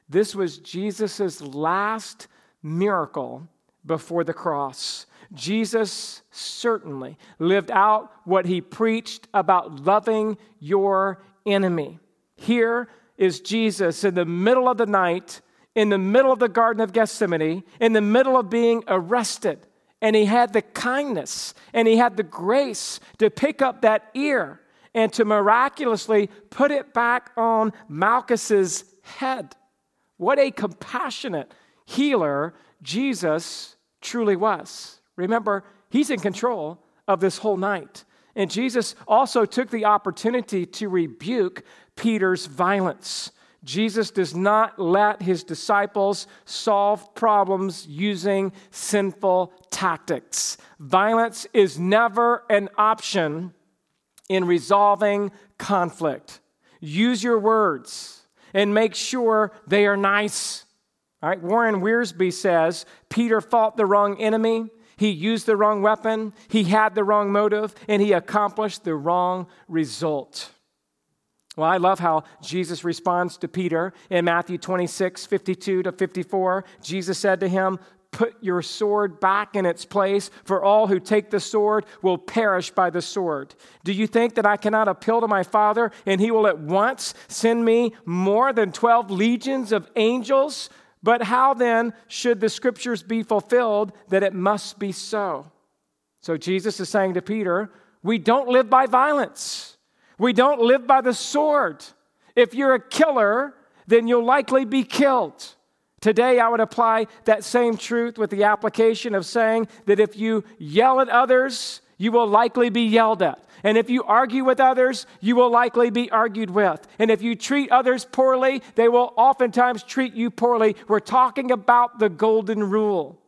This was Jesus' last miracle before the cross. Jesus certainly lived out what he preached about loving your enemy. Here is Jesus in the middle of the night, in the middle of the Garden of Gethsemane, in the middle of being arrested. And he had the kindness and he had the grace to pick up that ear and to miraculously put it back on Malchus's head. What a compassionate healer Jesus truly was. Remember, he's in control of this whole night. And Jesus also took the opportunity to rebuke Peter's violence. Jesus does not let his disciples solve problems using sinful tactics. Violence is never an option in resolving conflict. Use your words and make sure they are nice. All right, Warren Wiersbe says Peter fought the wrong enemy, he used the wrong weapon, he had the wrong motive, and he accomplished the wrong result. Well, I love how Jesus responds to Peter in Matthew 26, 52 to 54. Jesus said to him, Put your sword back in its place, for all who take the sword will perish by the sword. Do you think that I cannot appeal to my Father, and he will at once send me more than 12 legions of angels? But how then should the scriptures be fulfilled that it must be so? So Jesus is saying to Peter, We don't live by violence. We don't live by the sword. If you're a killer, then you'll likely be killed. Today, I would apply that same truth with the application of saying that if you yell at others, you will likely be yelled at. And if you argue with others, you will likely be argued with. And if you treat others poorly, they will oftentimes treat you poorly. We're talking about the golden rule.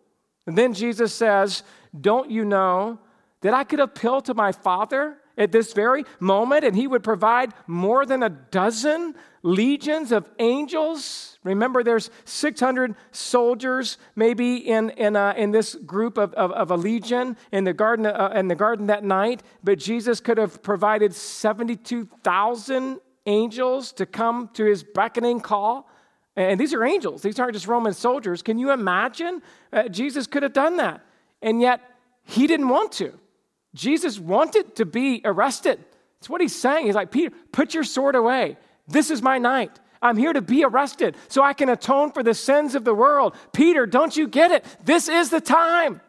And then Jesus says, Don't you know that I could appeal to my Father at this very moment and he would provide more than a dozen legions of angels. Remember, there's 600 soldiers maybe in, in, uh, in this group of, of, of, a legion in the, garden, uh, in the garden that night, but Jesus could have provided 72,000 angels to come to his beckoning call. And these are angels, these aren't just Roman soldiers. Can you imagine? Uh, Jesus could have done that. And yet, he didn't want to. Jesus wanted to be arrested. That's what he's saying. He's like, Peter, put your sword away. This is my night. I'm here to be arrested so I can atone for the sins of the world. Peter, don't you get it? This is the time.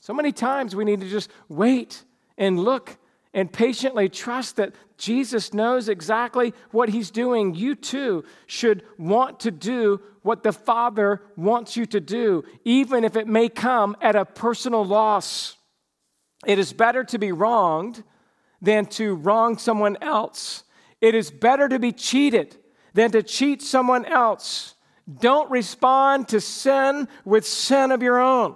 So many times we need to just wait and look and patiently trust that Jesus knows exactly what he's doing. You too should want to do what the Father wants you to do, even if it may come at a personal loss. It is better to be wronged than to wrong someone else. It is better to be cheated than to cheat someone else. Don't respond to sin with sin of your own.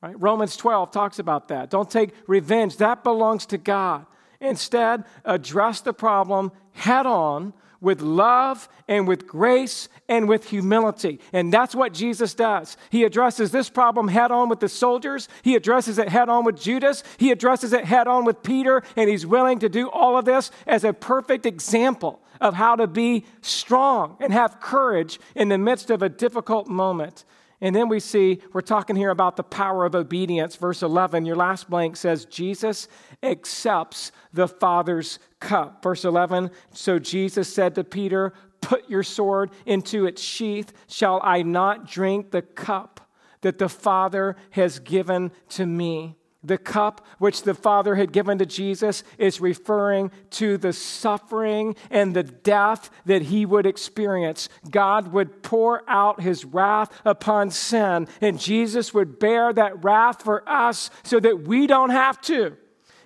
Right? Romans 12 talks about that. Don't take revenge, that belongs to God. Instead, address the problem head on with love and with grace and with humility. And that's what Jesus does. He addresses this problem head on with the soldiers, he addresses it head on with Judas, he addresses it head on with Peter, and he's willing to do all of this as a perfect example of how to be strong and have courage in the midst of a difficult moment. And then we see, we're talking here about the power of obedience. Verse 11, your last blank says, Jesus accepts the Father's cup. Verse 11, so Jesus said to Peter, Put your sword into its sheath. Shall I not drink the cup that the Father has given to me? The cup which the Father had given to Jesus is referring to the suffering and the death that he would experience. God would pour out his wrath upon sin, and Jesus would bear that wrath for us so that we don't have to.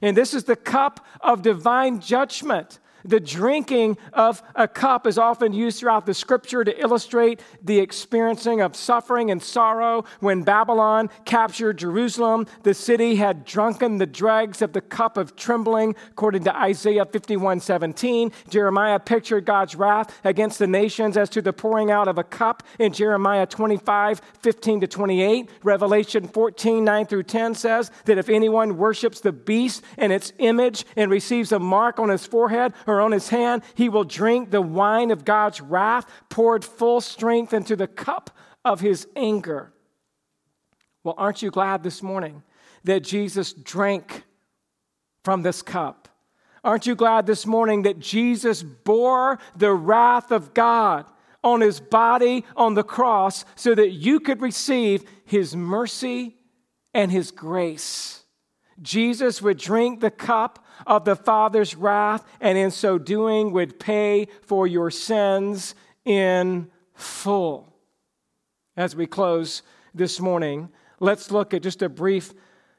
And this is the cup of divine judgment. The drinking of a cup is often used throughout the scripture to illustrate the experiencing of suffering and sorrow. When Babylon captured Jerusalem, the city had drunken the dregs of the cup of trembling, according to Isaiah 51 17. Jeremiah pictured God's wrath against the nations as to the pouring out of a cup in Jeremiah 25 15 to 28. Revelation 14 9 through 10 says that if anyone worships the beast and its image and receives a mark on his forehead or on his hand, he will drink the wine of God's wrath, poured full strength into the cup of his anger. Well, aren't you glad this morning that Jesus drank from this cup? Aren't you glad this morning that Jesus bore the wrath of God on his body on the cross so that you could receive his mercy and his grace? Jesus would drink the cup of the Father's wrath, and in so doing, would pay for your sins in full. As we close this morning, let's look at just a brief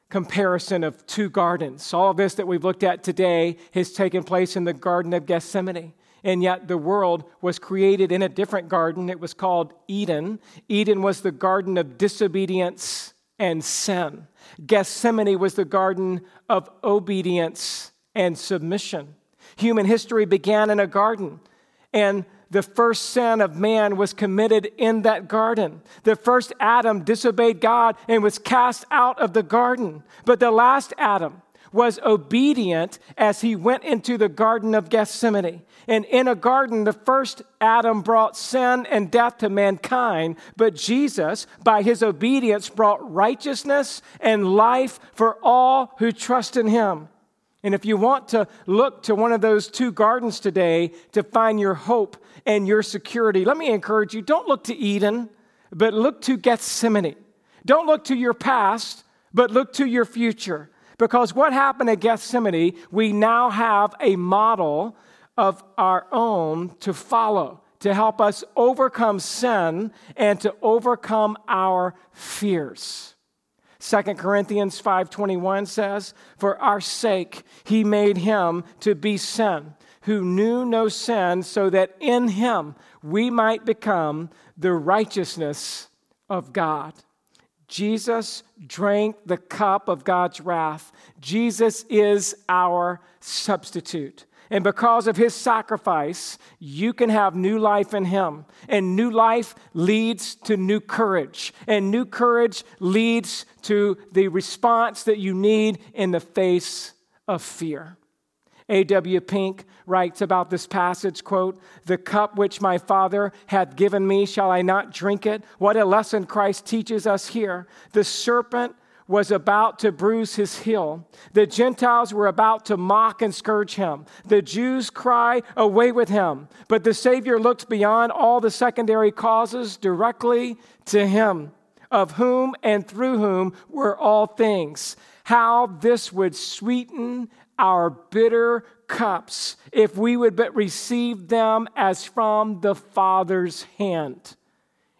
comparison of two gardens. All this that we've looked at today has taken place in the Garden of Gethsemane. And yet, the world was created in a different garden. It was called Eden. Eden was the garden of disobedience and sin. Gethsemane was the garden of obedience and submission. Human history began in a garden, and the first sin of man was committed in that garden. The first Adam disobeyed God and was cast out of the garden. But the last Adam, was obedient as he went into the Garden of Gethsemane. And in a garden, the first Adam brought sin and death to mankind, but Jesus, by his obedience, brought righteousness and life for all who trust in him. And if you want to look to one of those two gardens today to find your hope and your security, let me encourage you don't look to Eden, but look to Gethsemane. Don't look to your past, but look to your future Because what happened at Gethsemane, we now have a model of our own to follow to help us overcome sin and to overcome our fears. 2 Corinthians 5:21 says, "For our sake he made him to be sin, who knew no sin, so that in him we might become the righteousness of God." Jesus drank the cup of God's wrath. Jesus is our substitute. And because of his sacrifice, you can have new life in him. And new life leads to new courage. And new courage leads to the response that you need in the face of fear. A.W. Pink writes about this passage quote, The cup which my Father hath given me, shall I not drink it? What a lesson Christ teaches us here. The serpent was about to bruise his heel. The Gentiles were about to mock and scourge him. The Jews cry, Away with him. But the Savior looked beyond all the secondary causes directly to him, of whom and through whom were all things. How this would sweeten our bitter cups if we would but receive them as from the Father's hand.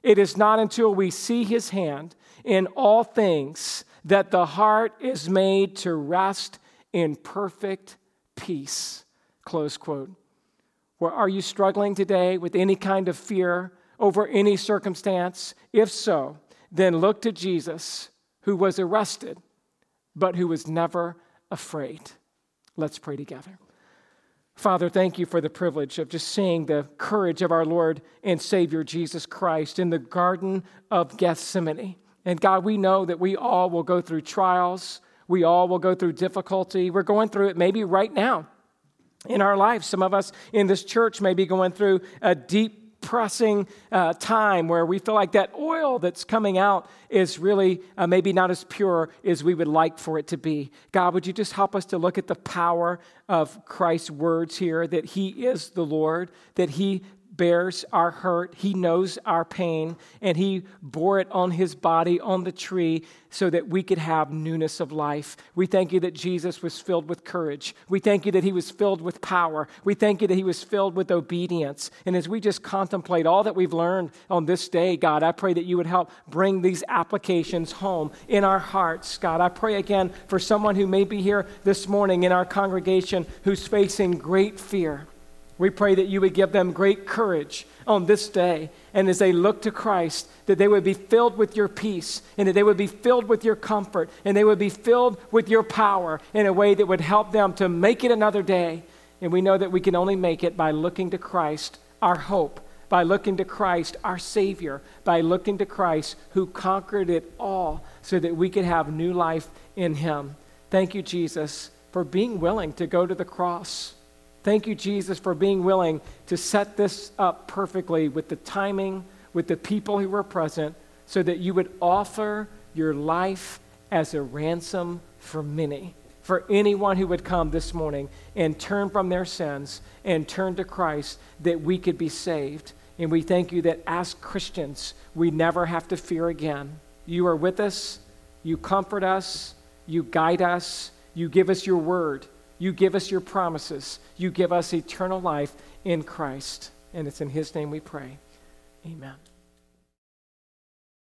It is not until we see his hand in all things that the heart is made to rest in perfect peace. Close quote. Well, are you struggling today with any kind of fear over any circumstance? If so, then look to Jesus, who was arrested, but who was never afraid. Let's pray together. Father, thank you for the privilege of just seeing the courage of our Lord and Savior Jesus Christ in the Garden of Gethsemane. And God, we know that we all will go through trials. We all will go through difficulty. We're going through it maybe right now in our lives. Some of us in this church may be going through a deep pressing uh, time where we feel like that oil that's coming out is really uh, maybe not as pure as we would like for it to be. God, would you just help us to look at the power of Christ's words here that He is the Lord, that He bears our hurt, He knows our pain, and He bore it on His body on the tree so that we could have newness of life. We thank you that Jesus was filled with courage. We thank you that He was filled with power. We thank you that He was filled with obedience. And as we just contemplate all that we've learned on this day, God, I pray that you would help bring these applications home in our hearts, God. I pray again for someone who may be here this morning in our congregation who's facing great fear. We pray that you would give them great courage on this day. And as they look to Christ, that they would be filled with your peace and that they would be filled with your comfort and they would be filled with your power in a way that would help them to make it another day. And we know that we can only make it by looking to Christ, our hope, by looking to Christ, our Savior, by looking to Christ who conquered it all so that we could have new life in Him. Thank you, Jesus, for being willing to go to the cross Thank you, Jesus, for being willing to set this up perfectly with the timing, with the people who were present, so that you would offer your life as a ransom for many, for anyone who would come this morning and turn from their sins and turn to Christ, that we could be saved. And we thank you that as Christians, we never have to fear again. You are with us, you comfort us, you guide us, you give us your word. You give us your promises. You give us eternal life in Christ. And it's in His name we pray. Amen.